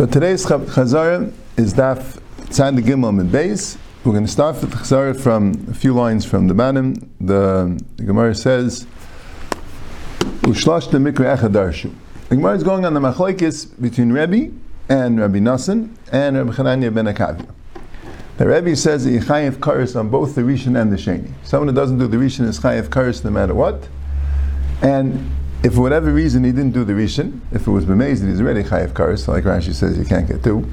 So today's Chazara is Daf Tzad Gimel and Beis. We're going to start with Chazara from a few lines from the Banim. The, the Gemara says, Ushlash the Mikra Echadarshu. The Gemara is going on the machlekes between Rebbe and Rabbi Nassan and Rabbi Chananya ben Akavia. The Rebbe says that Yechayev Karis on both the Rishon and the Sheni. Someone who doesn't do the Rishon is Chayev Karis no matter what. And if for whatever reason he didn't do the Rishon, if it was Bemazed, he's already Chayev Karis, like Rashi says, you can't get two.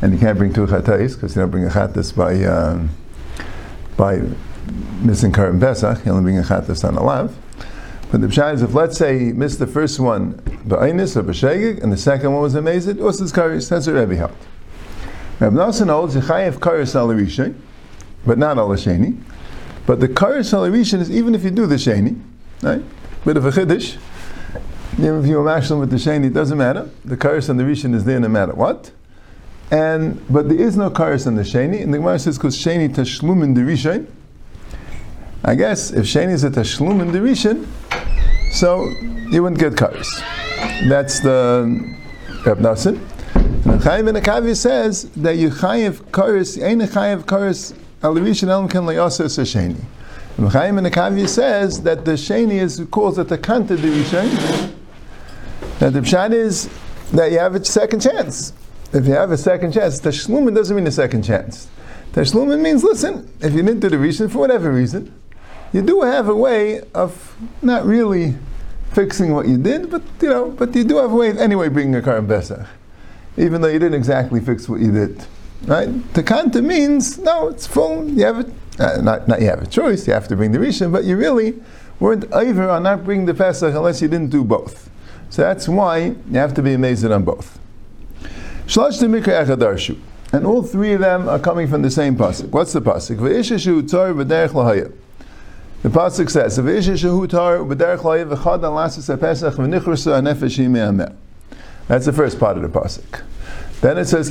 And you can't bring two Chatais, because you don't bring a Chatas by, um, by missing Karim Pesach, you only bring a Chatas on a Lav. But the Pshat is if let's say he missed the first one Ba'ainis or B'shegig, and the second one was Amazed, what's his Karis? That's what Rebbe held. Reb Nosson holds Yechayev Karis al Rishon, but not al Sheni. But the Karis al Rishon is even if you do the Sheni, right? Bit of a chiddush. Even if you imagine with the Sheni, it doesn't matter. The Karis and the Rishon is there no matter what. And but there is no Karis on the Sheni, and the Gemara says because Sheni tashlum in the Rishon. I guess if Sheni is a tashlum in the Rishon, so you wouldn't get Karis. That's the Reb Nosson. And Chayiv ben Akavi says that you chayiv karis, ain't a chayiv karis al rishon elam kan layasa sheni. And ben says that the sheni is calls it the kanta rishon. That the pshat is that you have a second chance. If you have a second chance, the tashlumin doesn't mean a second chance. The Tashlumin means listen, if you didn't do the rishon for whatever reason, you do have a way of not really fixing what you did, but you know, but you do have a way of anyway bringing a car in Pesach even though you didn't exactly fix what you did. Right? Takanta means, no, it's full, you have it, uh, not, not you have a choice, you have to bring the Rishon, but you really weren't over on not bringing the Pesach unless you didn't do both. So that's why you have to be amazed on both. Shlosh Mikra Echadarshu. And all three of them are coming from the same pasuk. What's the pasuk? The pasuk says. That's the first part of the pasuk. Then it says.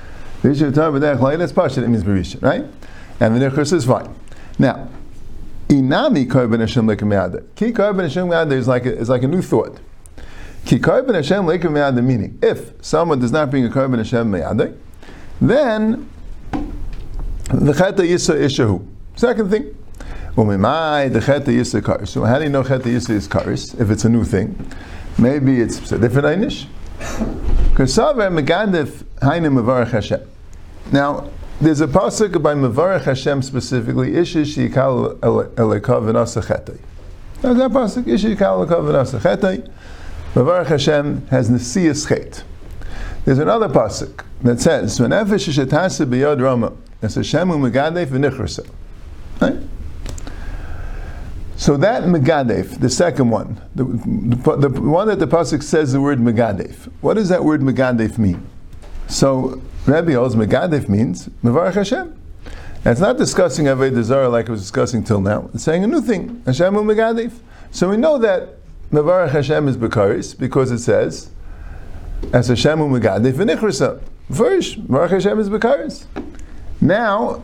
That's pasuk. It means b'rishon, right? And the nichus is fine. Now, inami korban Hashem lekameyada. Ki korban Hashem lekameyada is like a, is like a new thought. Ki korban Hashem lekameyada meaning if someone does not bring a korban Hashem meyada, then the cheta yisa ishahu. Second thing. Umimai the cheta yisa karis. So how do you know cheta yisa is karis? If it's a new thing, maybe it's a different einish. Now there's a pasuk by mevarach Hashem specifically. Ishish yikal elekav v'nasa chetay. There's that pasuk. Ishish yikal elekav v'nasa chetay. Mevarach Hashem has nesiyas chet. There's another pasuk that says, "Whenever shishatasa b'yod rama, es Hashem u'megadef v'nichrasa." So that Megadef, the second one, the, the, the, one that the pasuk says the word Megadef. What does that word Megadef mean? So Rabbi Oz Megadef means Mevarach Hashem. It's not discussing Avodah Zarah like it was discussing till now. It's saying a new thing, Hashem Megadef. So we know that Mevarach Hashem is Bekaris because it says as Hashem Megadef v'nichrasa. First, Mevarach Hashem is Bekaris. Now,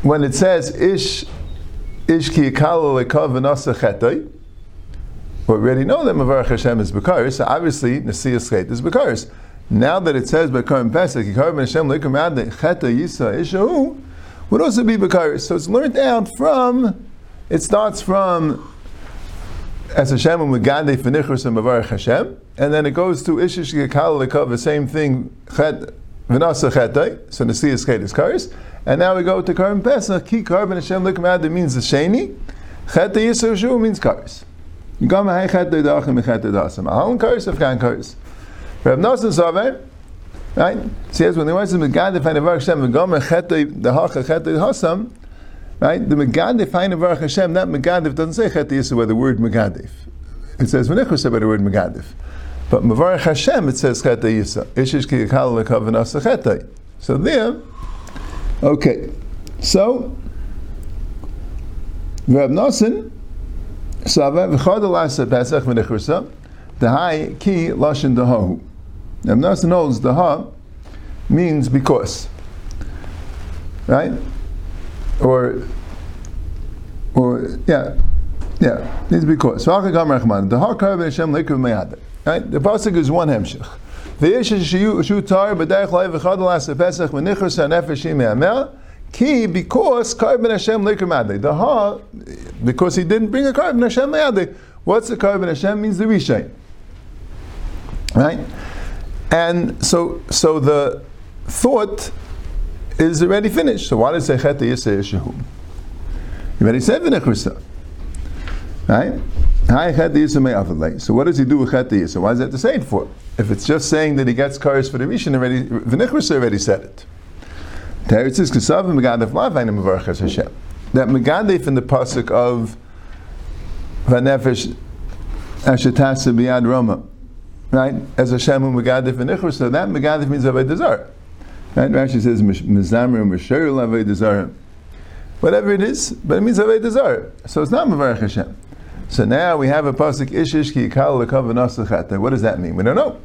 when it says Ish Ishki. We already know that Mavarach Hashem is Bekaris, so obviously Nasiya Chet is Bekaris. Now that it says Bekarim Pesach, Yikar Hashem Lekam Ad Cheta Yisa Ishahu, would also be Bekaris. So it's learned out from, it starts from as Hashem Megade Fenichus and Mavarach Hashem, and then it goes to Ishish Lekav, the same thing, Chet Chetay, so Chet is Karis. And now we go to Karban Pesach. Ki Karban Hashem Likum means the Sheni. Chet Yisoshu means Karis. Gam Hay Chet Deidachim Chet Deidasim. Ahal Karis of Kan Karis. Reb Nosson Saver, right? Says when they want to Megad find a Baruch Hashem Gam Chet Deidachim Chet Deidasim, right? The Megad find a Baruch Hashem. That Megadif doesn't say Chet Yisoshu by the word Megadif. It says V'nichus by the word Megadif. But Mavarach Hashem, it says Cheta Yisa. Ishish ki yikal lekavanasa. So there, okay. So, Reb Nosson, Sava v'chad alasa Pesach v'nechrusa, the high ki lashon dehahu. Reb Nosson knows the ha means because, right? Or, or yeah, yeah, means because. So the ha kar Hashem leikav meyada. Right? The pasuk is one hemshich. V'yish shu tar b'derech loy v'chad alasa Pesach me'amel. Ki, because Karban Hashem Leker The Ha, because he didn't bring a Karban Hashem Le'adeh. What's the Karban Hashem? Means the Rishai. Right? And so, so the thought is already finished. So why does it say Chet Yisrael Yeshahu? You already said V'nechrisa. Right? So what does he do with Chet Yisrael? Why he have to say it for? If it's just saying that he gets cars for the Rishon already, V'nechrisa already said it. Is. That Megadef in the pasuk of Vanefesh Ashetasa Biyad Roma, right? As Hashem Megadef Ichur, so that Megadef means Avodah Dezar. Right? Rashi says Mizamrim Mishur Avodah Dezar. Whatever it is, but it means Avodah Dezar. So it's not Mevarch Hashem. So now we have a pasuk Ishish Ki Yikal Lekav What does that mean? We don't know.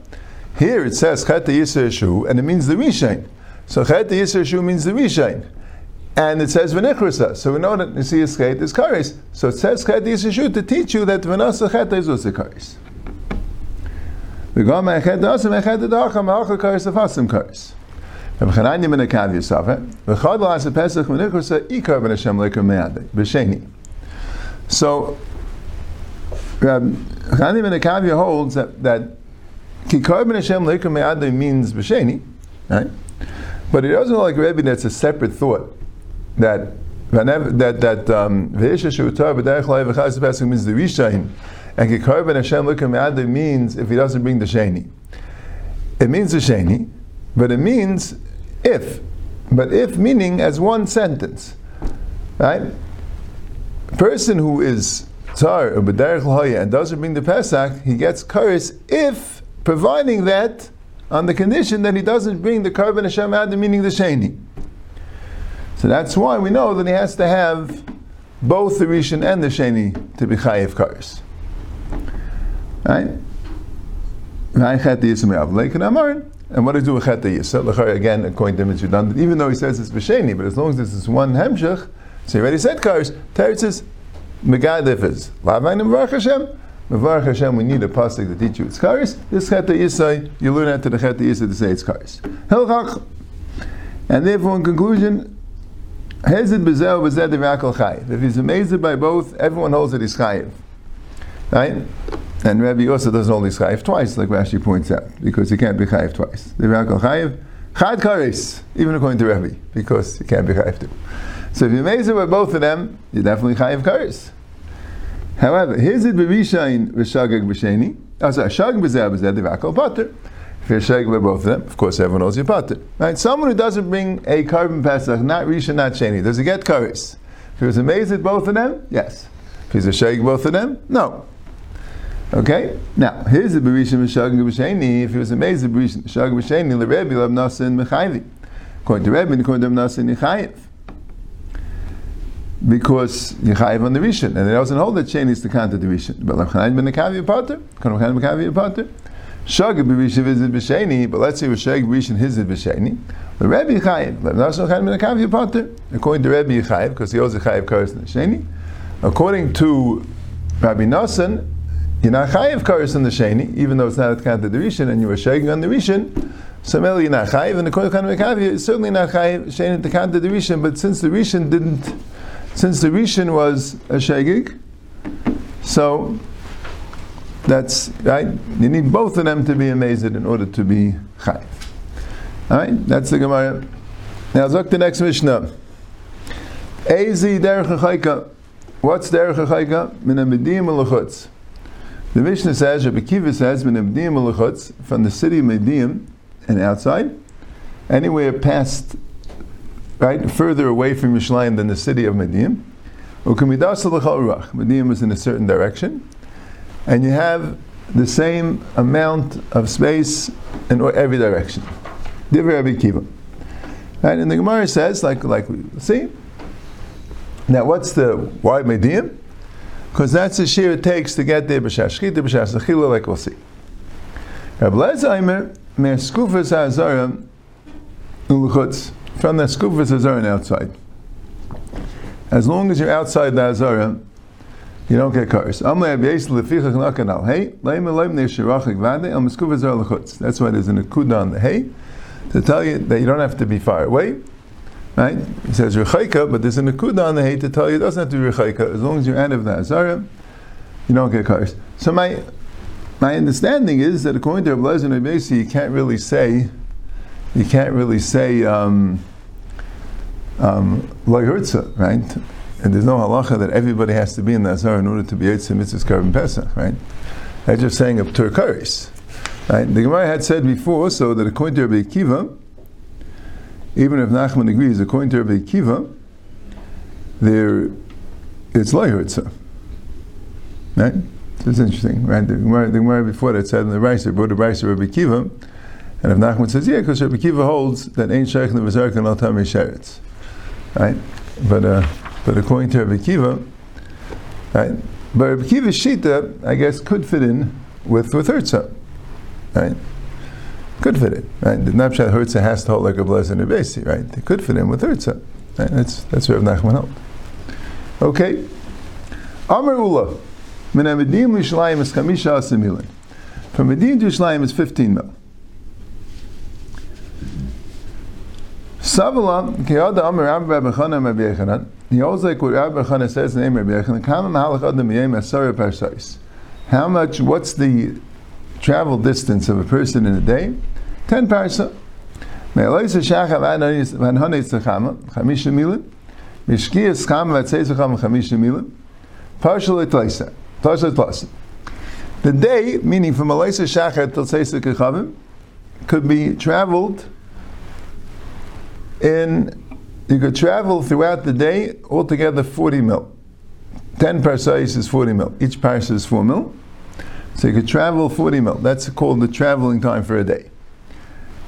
Here it says Chata Yisra and it means the Rishain. So Chet Yisr Shu means the Rishain. And it says V'nichrasa. So we know that Nesias Chet is Karis. So it says Chet Yisr Shu to teach you that V'nasa Chet is also Karis. V'gom Echet Dasa Echet Dacham Ha'acha Karis Afasim Karis. Reb Chananya ben Akav Yisafeh, V'chad L'as Pesach V'nichrasa Ikar Ben Hashem Leker Me'adeh, B'sheni. So, Reb Chananya ben Akav holds that, Kikar Ben Hashem Leker Me'adeh means B'sheni, right? But it doesn't look like Rebbe that's a separate thought that that that um, means the Rishain and Kikarban Hashem leikum Lukim means if he doesn't bring the Sheni. It means the Sheni, but it means if. But if meaning as one sentence. Right? Person who is Tsar or and doesn't bring the Pesach, he gets curse if providing that on the condition that he doesn't bring the Karban Hashem Adam, meaning the Sheni. So that's why we know that he has to have both the Rishon and the Sheni to be Chayiv Kars. Right? And what do you do with Chet Yisrael? Again, according to him, it's redundant, even though he says it's B'Sheni, but as long as this is one Hemshech, so he already said Kars, Teretz says, Megadif is, Lavainim Baruch Hashem, Mevarach Hashem, we need a pasuk to teach you it's karis. This cheta yisai, you learn after the cheta yisai to say it's karis. Hilchach. And therefore, in conclusion, Hezid bezel bezed v'akol chayiv. If he's amazed by both, everyone holds that he's chayiv. Right? And Rabbi also doesn't hold his chayiv twice, like Rashi points out, because he can't be chayiv twice. The v'akol chayiv, chad karis, even according to Rabbi, because he can't be chayiv too. So if you're amazed by both of them, you're definitely chayiv karis. However, here's it b'rishain v'shagag b'sheni. Oh, sorry, shagag b'zeh b'zeh devakol pater. If you're shagag by both of them, of course everyone knows you're pater. Right? Someone who doesn't bring a Karban pesach, not risha, not sheni, does he get karis? If he was amazed at both of them, yes. If he's a shagag both of them, no. Okay? Now, here's the Berisha Meshagag B'Sheni. If he was amazed at Berisha Meshagag B'Sheni, the Rebbe Lav Nasan Mechayvi. According to Rebbe, according to Nasan Yechayev because you Yechayiv on the Rishon, and it doesn't hold that Sheni is to counter the Rishon. But Lechanayim ben Nekavi Pater, Kan Lechanayim ben Nekavi Pater. Shag b'Rishon visit b'Sheni, but let's say Shag b'Rishon his b'Sheni. The Rebbe Yechayiv, Lechanayim ben Nekavi Pater, according to Rebbe Yechayiv, because he also Yechayiv Karas in the Sheni. According to Rabbi Nassan, you're not Chayiv Karas in the Sheni, even though it's not at counter Rishon, and you were shagging on the Rishon. So Meli you're not Chayiv, and according to Lechanayim ben Nekavi, it's certainly not Chayiv Sheni to counter the Rishon, but since the Rishon didn't since the Rishon was a Shegig, so that's right. You need both of them to be amazed in order to be Chayiv. All right, that's the Gemara. Now, look the next Mishnah. Ezi derech. What's derech chayka? Min amedim ulachutz. The Mishnah says, Rabbi Kiva says, min amedim ulachutz, from the city of Modiim and outside, anywhere past right, further away from Yerushalayim than the city of Modiim. Modiim is in a certain direction, and you have the same amount of space in every direction. Divrei Rabbi Kiva. Right? And the Gemara says, like, like we see, now what's the, why Modiim? Because that's the shear it takes to get there b'shash shchita, b'shash zechila, like we'll see. Rabbi Lezheimer, mer skufas uluchutz, from the skufas ha'azara outside. As long as you're outside the Azara, you don't get cars. Hey, That's why there's an akuda on the hay to tell you that you don't have to be far away. Right? He says rechaika, but there's an akuda on the hay to tell you it doesn't have to be rechaika. As long as you're out of the Azara, you don't get cars. So my my understanding is that according to Rabbi Lezer you can't really say you can't really say um, um, right? And there's no halacha that everybody has to be in the Azar in order to be Yitzhak Mitzvah's Karban Pesach, right? They're just saying of Turkaris. Right? The Gemara had said before so that according to Rabbi Akiva, even if Nachman agrees, according to Rabbi Akiva, there it's Loyhurtza. Right? So It's interesting, right? The Gemara, the Gemara before that said in the Raisa, brought the Raisa Rabbi Akiva, and if Nachman says, yeah, because Rabbi Akiva holds that ain't Shaykh Nevazark and Al Sheretz. Right? But uh, but according to Rabbi Kiva, right? But Rabbi Kiva's shita, I guess, could fit in with with Herzah, right? Could fit in, right? The Napshat Herzah has to hold like a blessed Rebesi, right? It could fit in with Herzah. Right? That's that's where Nachman held. Okay. Amar Ula. From Medin to Yishlayim is 15 mil. Savala, Kiyada Amar Rabbi Chana Rabbi Yechanan. He also like what Rabbi Chana says in the name Rabbi Yechanan. Kama Mahalach Adam Yem Asara Parsais. How much? What's the travel distance of a person in a day? Ten parsa. Me'aloisa Shachav Van Hanei Tzachama Chamisha Milim. Mishkiyas Chama Vatzeizacham Chamisha Milim. Partial Etlaisa. Partial Etlaisa. The day, meaning from Aloisa Shachar till Tzeisa Kechavim, could be traveled in you could travel throughout the day altogether 40 mil. 10 parsais is 40 mil. Each parsa is 4 mil. So you could travel 40 mil. That's called the traveling time for a day.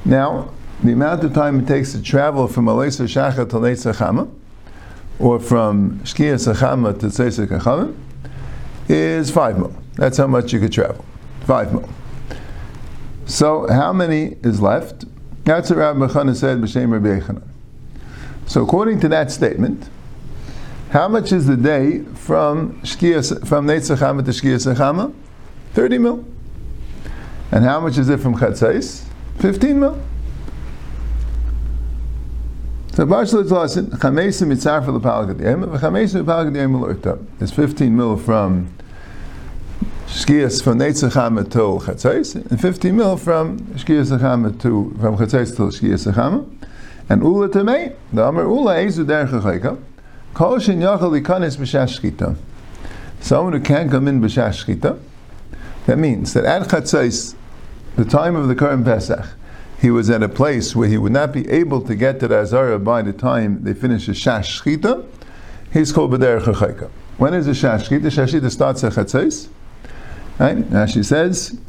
Now, the amount of time it takes to travel from Alesa Shacha to Leitza Chama, or from Shkia Sachama to Tzeisa Kachama, is 5 mil. That's how much you could travel. 5 mil. So, how many is left? That's what Rabbi Chana said, B'Shem Rabbi Yechanan. So according to that statement, how much is the day from Shkia, from Neitzachama to Shkia Sachama? 30 mil. And how much is it from Chatzais? 15 mil. So Bashal Tlasin, Chamesim Mitzar for the Chamesim Palakadiyim Lurta. It's 15 mil from Shkias from Neitzachama to Chatzais, and 50 mil from Shkias Achama to from Chatzais to Shkias Achama. And Ula Tamei, the Amar Ula Ezu Derech Chayka, Kol Shin Yachal Ikanis B'Shash Shchita. Someone who can't come in B'Shash Shchita, that means that at Chatzais, the time of the current Pesach, he was at a place where he would not be able to get to the Azara by the time they finish the Shash Shchita, he's called B'Derech Chayka. When is the Shash Shchita? Shash Shchita starts at Chatzais, Right? She says,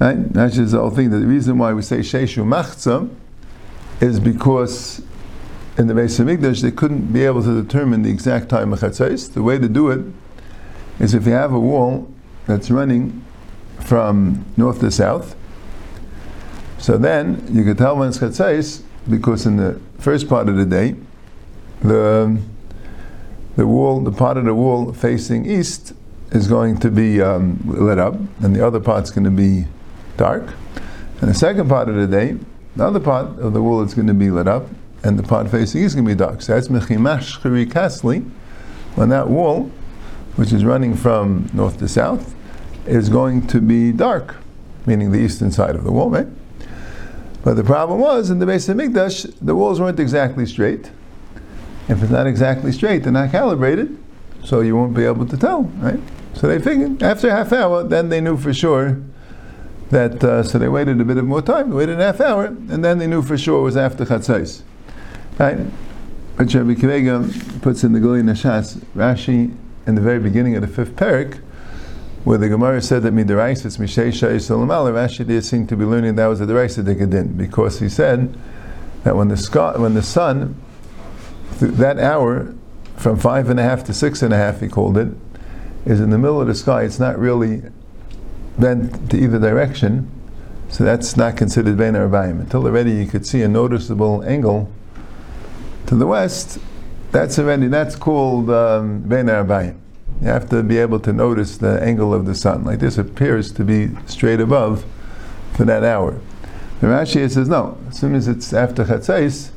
right? Now she's the whole thing the reason why we say Sheishu Machza is because in the base of Migdash they couldn't be able to determine the exact time of Chatzais. The way to do it is if you have a wall that's running from north to south, so then you could tell when it's Chatzais because in the first part of the day, the the wall, the part of the wall facing east is going to be um, lit up, and the other part's going to be dark. And the second part of the day, the other part of the wool is going to be lit up, and the part facing is going to be dark. So that's mechimash kasli, when that wall, which is running from north to south, is going to be dark, meaning the eastern side of the wall, right? But the problem was in the base of Mikdash, the walls weren't exactly straight. If it's not exactly straight, they're not calibrated, so you won't be able to tell, right? So they figured after half hour, then they knew for sure that. Uh, so they waited a bit of more time. They waited a half hour, and then they knew for sure it was after chatzais, right? But Rabbi Kivega puts in the Guli Nashas Rashi in the very beginning of the fifth parak where the Gemara said that midaraisa mishay shayis olamala, Rashi did seem to be learning that was a deraisa dikadin because he said that when the sky, when the sun, th- that hour, from five and a half to six and a half, he called it, is in the middle of the sky. It's not really bent to either direction, so that's not considered bein arbaim. Until already you could see a noticeable angle to the west. That's already that's called um, arbaim. You have to be able to notice the angle of the sun. Like this appears to be straight above for that hour. The Rashi says no. As soon as it's after chatzais,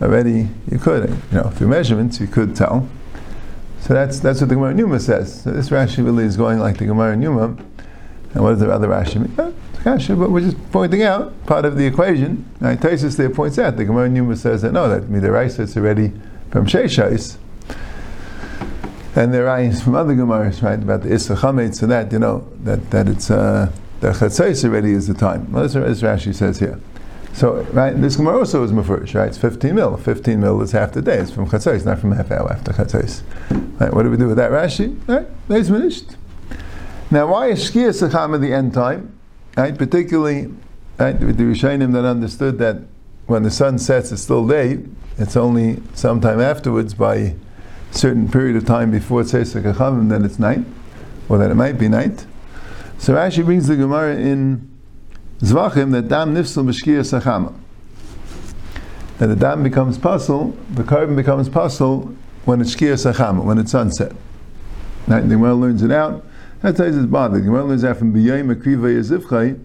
already you could, you know, through measurements you could tell. So that's that's what the Gemara Numa says. So this Rashi really is going like the Gemara Numa. And what does the other Rashi mean? Kasha, but we're just pointing out part of the equation. Right? Taisus there points out the Gemara Numa says that no, that midiraisa is already from Sheishais. And there are from other Gemaras, right, about the Issa Chametz, so that, you know, that, that it's, uh, the Chatzais already is the time. Well, that's as Rashi says here. So, right, this Gemara also is Mefurish, right? It's 15 mil. 15 mil is half the day. It's from Chatzais, not from half hour after Chatzais. Right, what do we do with that Rashi? Right, that's finished. Now, why is Shkia Sacham at the end time? Right, particularly, right, with the Rishonim that understood that when the sun sets, it's still day. It's only sometime afterwards by a certain period of time before it says Sekachavim, then it's night, or that it might be night. So Rashi brings the Gemara in Zvachim that dam nifsal b'shkia sachama. That the dam becomes puzzle, the carbon becomes puzzle when it's shkia sachama, when it's sunset. Right? The Gemara learns it out. That says it's bothered. The Gemara learns that from b'yayim akriva yazivchai,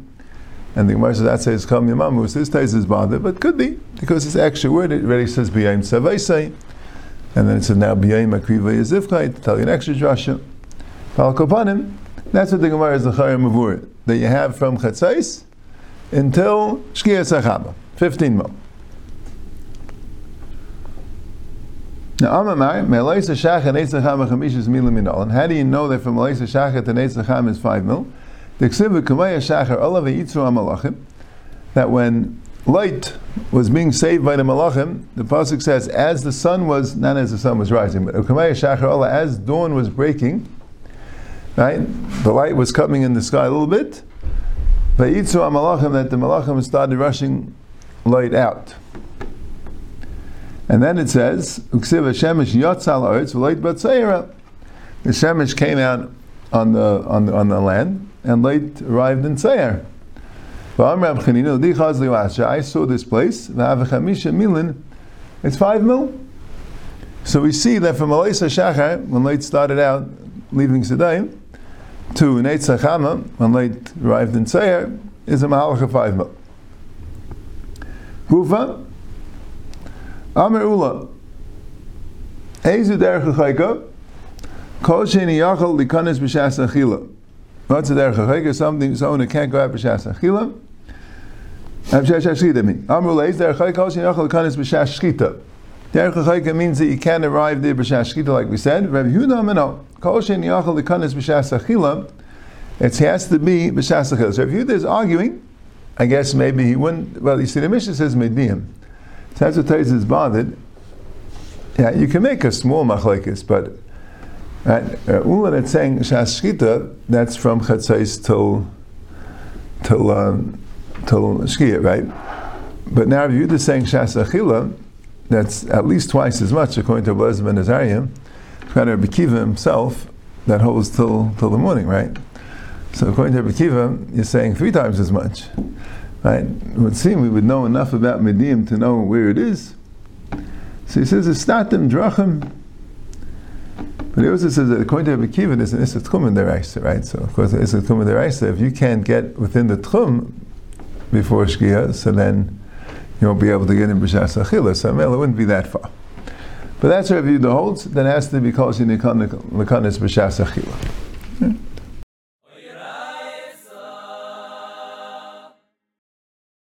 and the Gemara says that says kam yamamu. This tais is bothered, but could be because it's extra word. It already says b'yayim savaisai. And then it says now b'yayim akriva yazivchai to tell you an extra drasha. That's what the Gemara is the chayim mavur that you have from chatzais until shkia sachaba, fifteen mil. Now, Amamai, Melaisa Shach and Eitzacham Chamish is milim minol. And how do you know that from Melaisa Shach to Eitzacham is five mil? The Ksiv Kamaya Shachar Olav Yitzru Amalachim. That when light was being saved by the Malachim, the pasuk says, as the sun was, not as the sun was rising, but Kamaya Shachar Olav, as dawn was breaking, right? The light was coming in the sky a little bit. Vayitzu Amalachim, that the Malachim started rushing light out. And then it says, "Uksiv Shemesh Yotzal Oretz V'Leit Batzayira." The Shemesh came out on the on the, on the land, and light arrived in Tzayer. I saw this place. milin. It's five mil. So we see that from Alaysa Shachar, when light started out leaving Sedayim, to Neitz Chama, when light arrived in Tzayer, is a mahalach of five mil. Gufa, Amr Ula. Eizu derech chayka. Kol sheni yachal likanis b'shas achila. What's a derech chayka? Something, someone who can't go out b'shas achila. B'shas shchita mean. Amr Ula, eizu derech chayka. Kol sheni yachal likanis b'shas shchita. Derech chayka means that you can't arrive there b'shas shchita like we said. Rabbi Yehuda Amino. Kol sheni yachal likanis b'shas achila. It has to be b'shas achila. So if Yehuda is arguing, I guess maybe he wouldn't, well, you see the Mishnah says Modiim. So that's what Taiz is bothered. Yeah, you can make a small machlekes, but right, uh, Ula that's saying shashkita, that's from chatzais till till um, till shkia, right? But now if you're saying shasachila, that's at least twice as much according to Blazim and Azariah. Rabbi Kiva himself, that holds till till the morning, right? So according to Rabbi Kiva, you're saying three times as much. Right? It would seem we would know enough about Modiim to know where it is. So he says, it's not them drachim. But he also says that according to Rabbi Kiva, there's an Issa Tchum Deraisa, right? So, of course, the Issa Tchum Deraisa, if you can't get within the Tchum before Shkia, so then you won't be able to get in B'Shas Achila. So, it wouldn't be that far. But that's our view the holds, then has to be called Lekanis B'Shas Achila.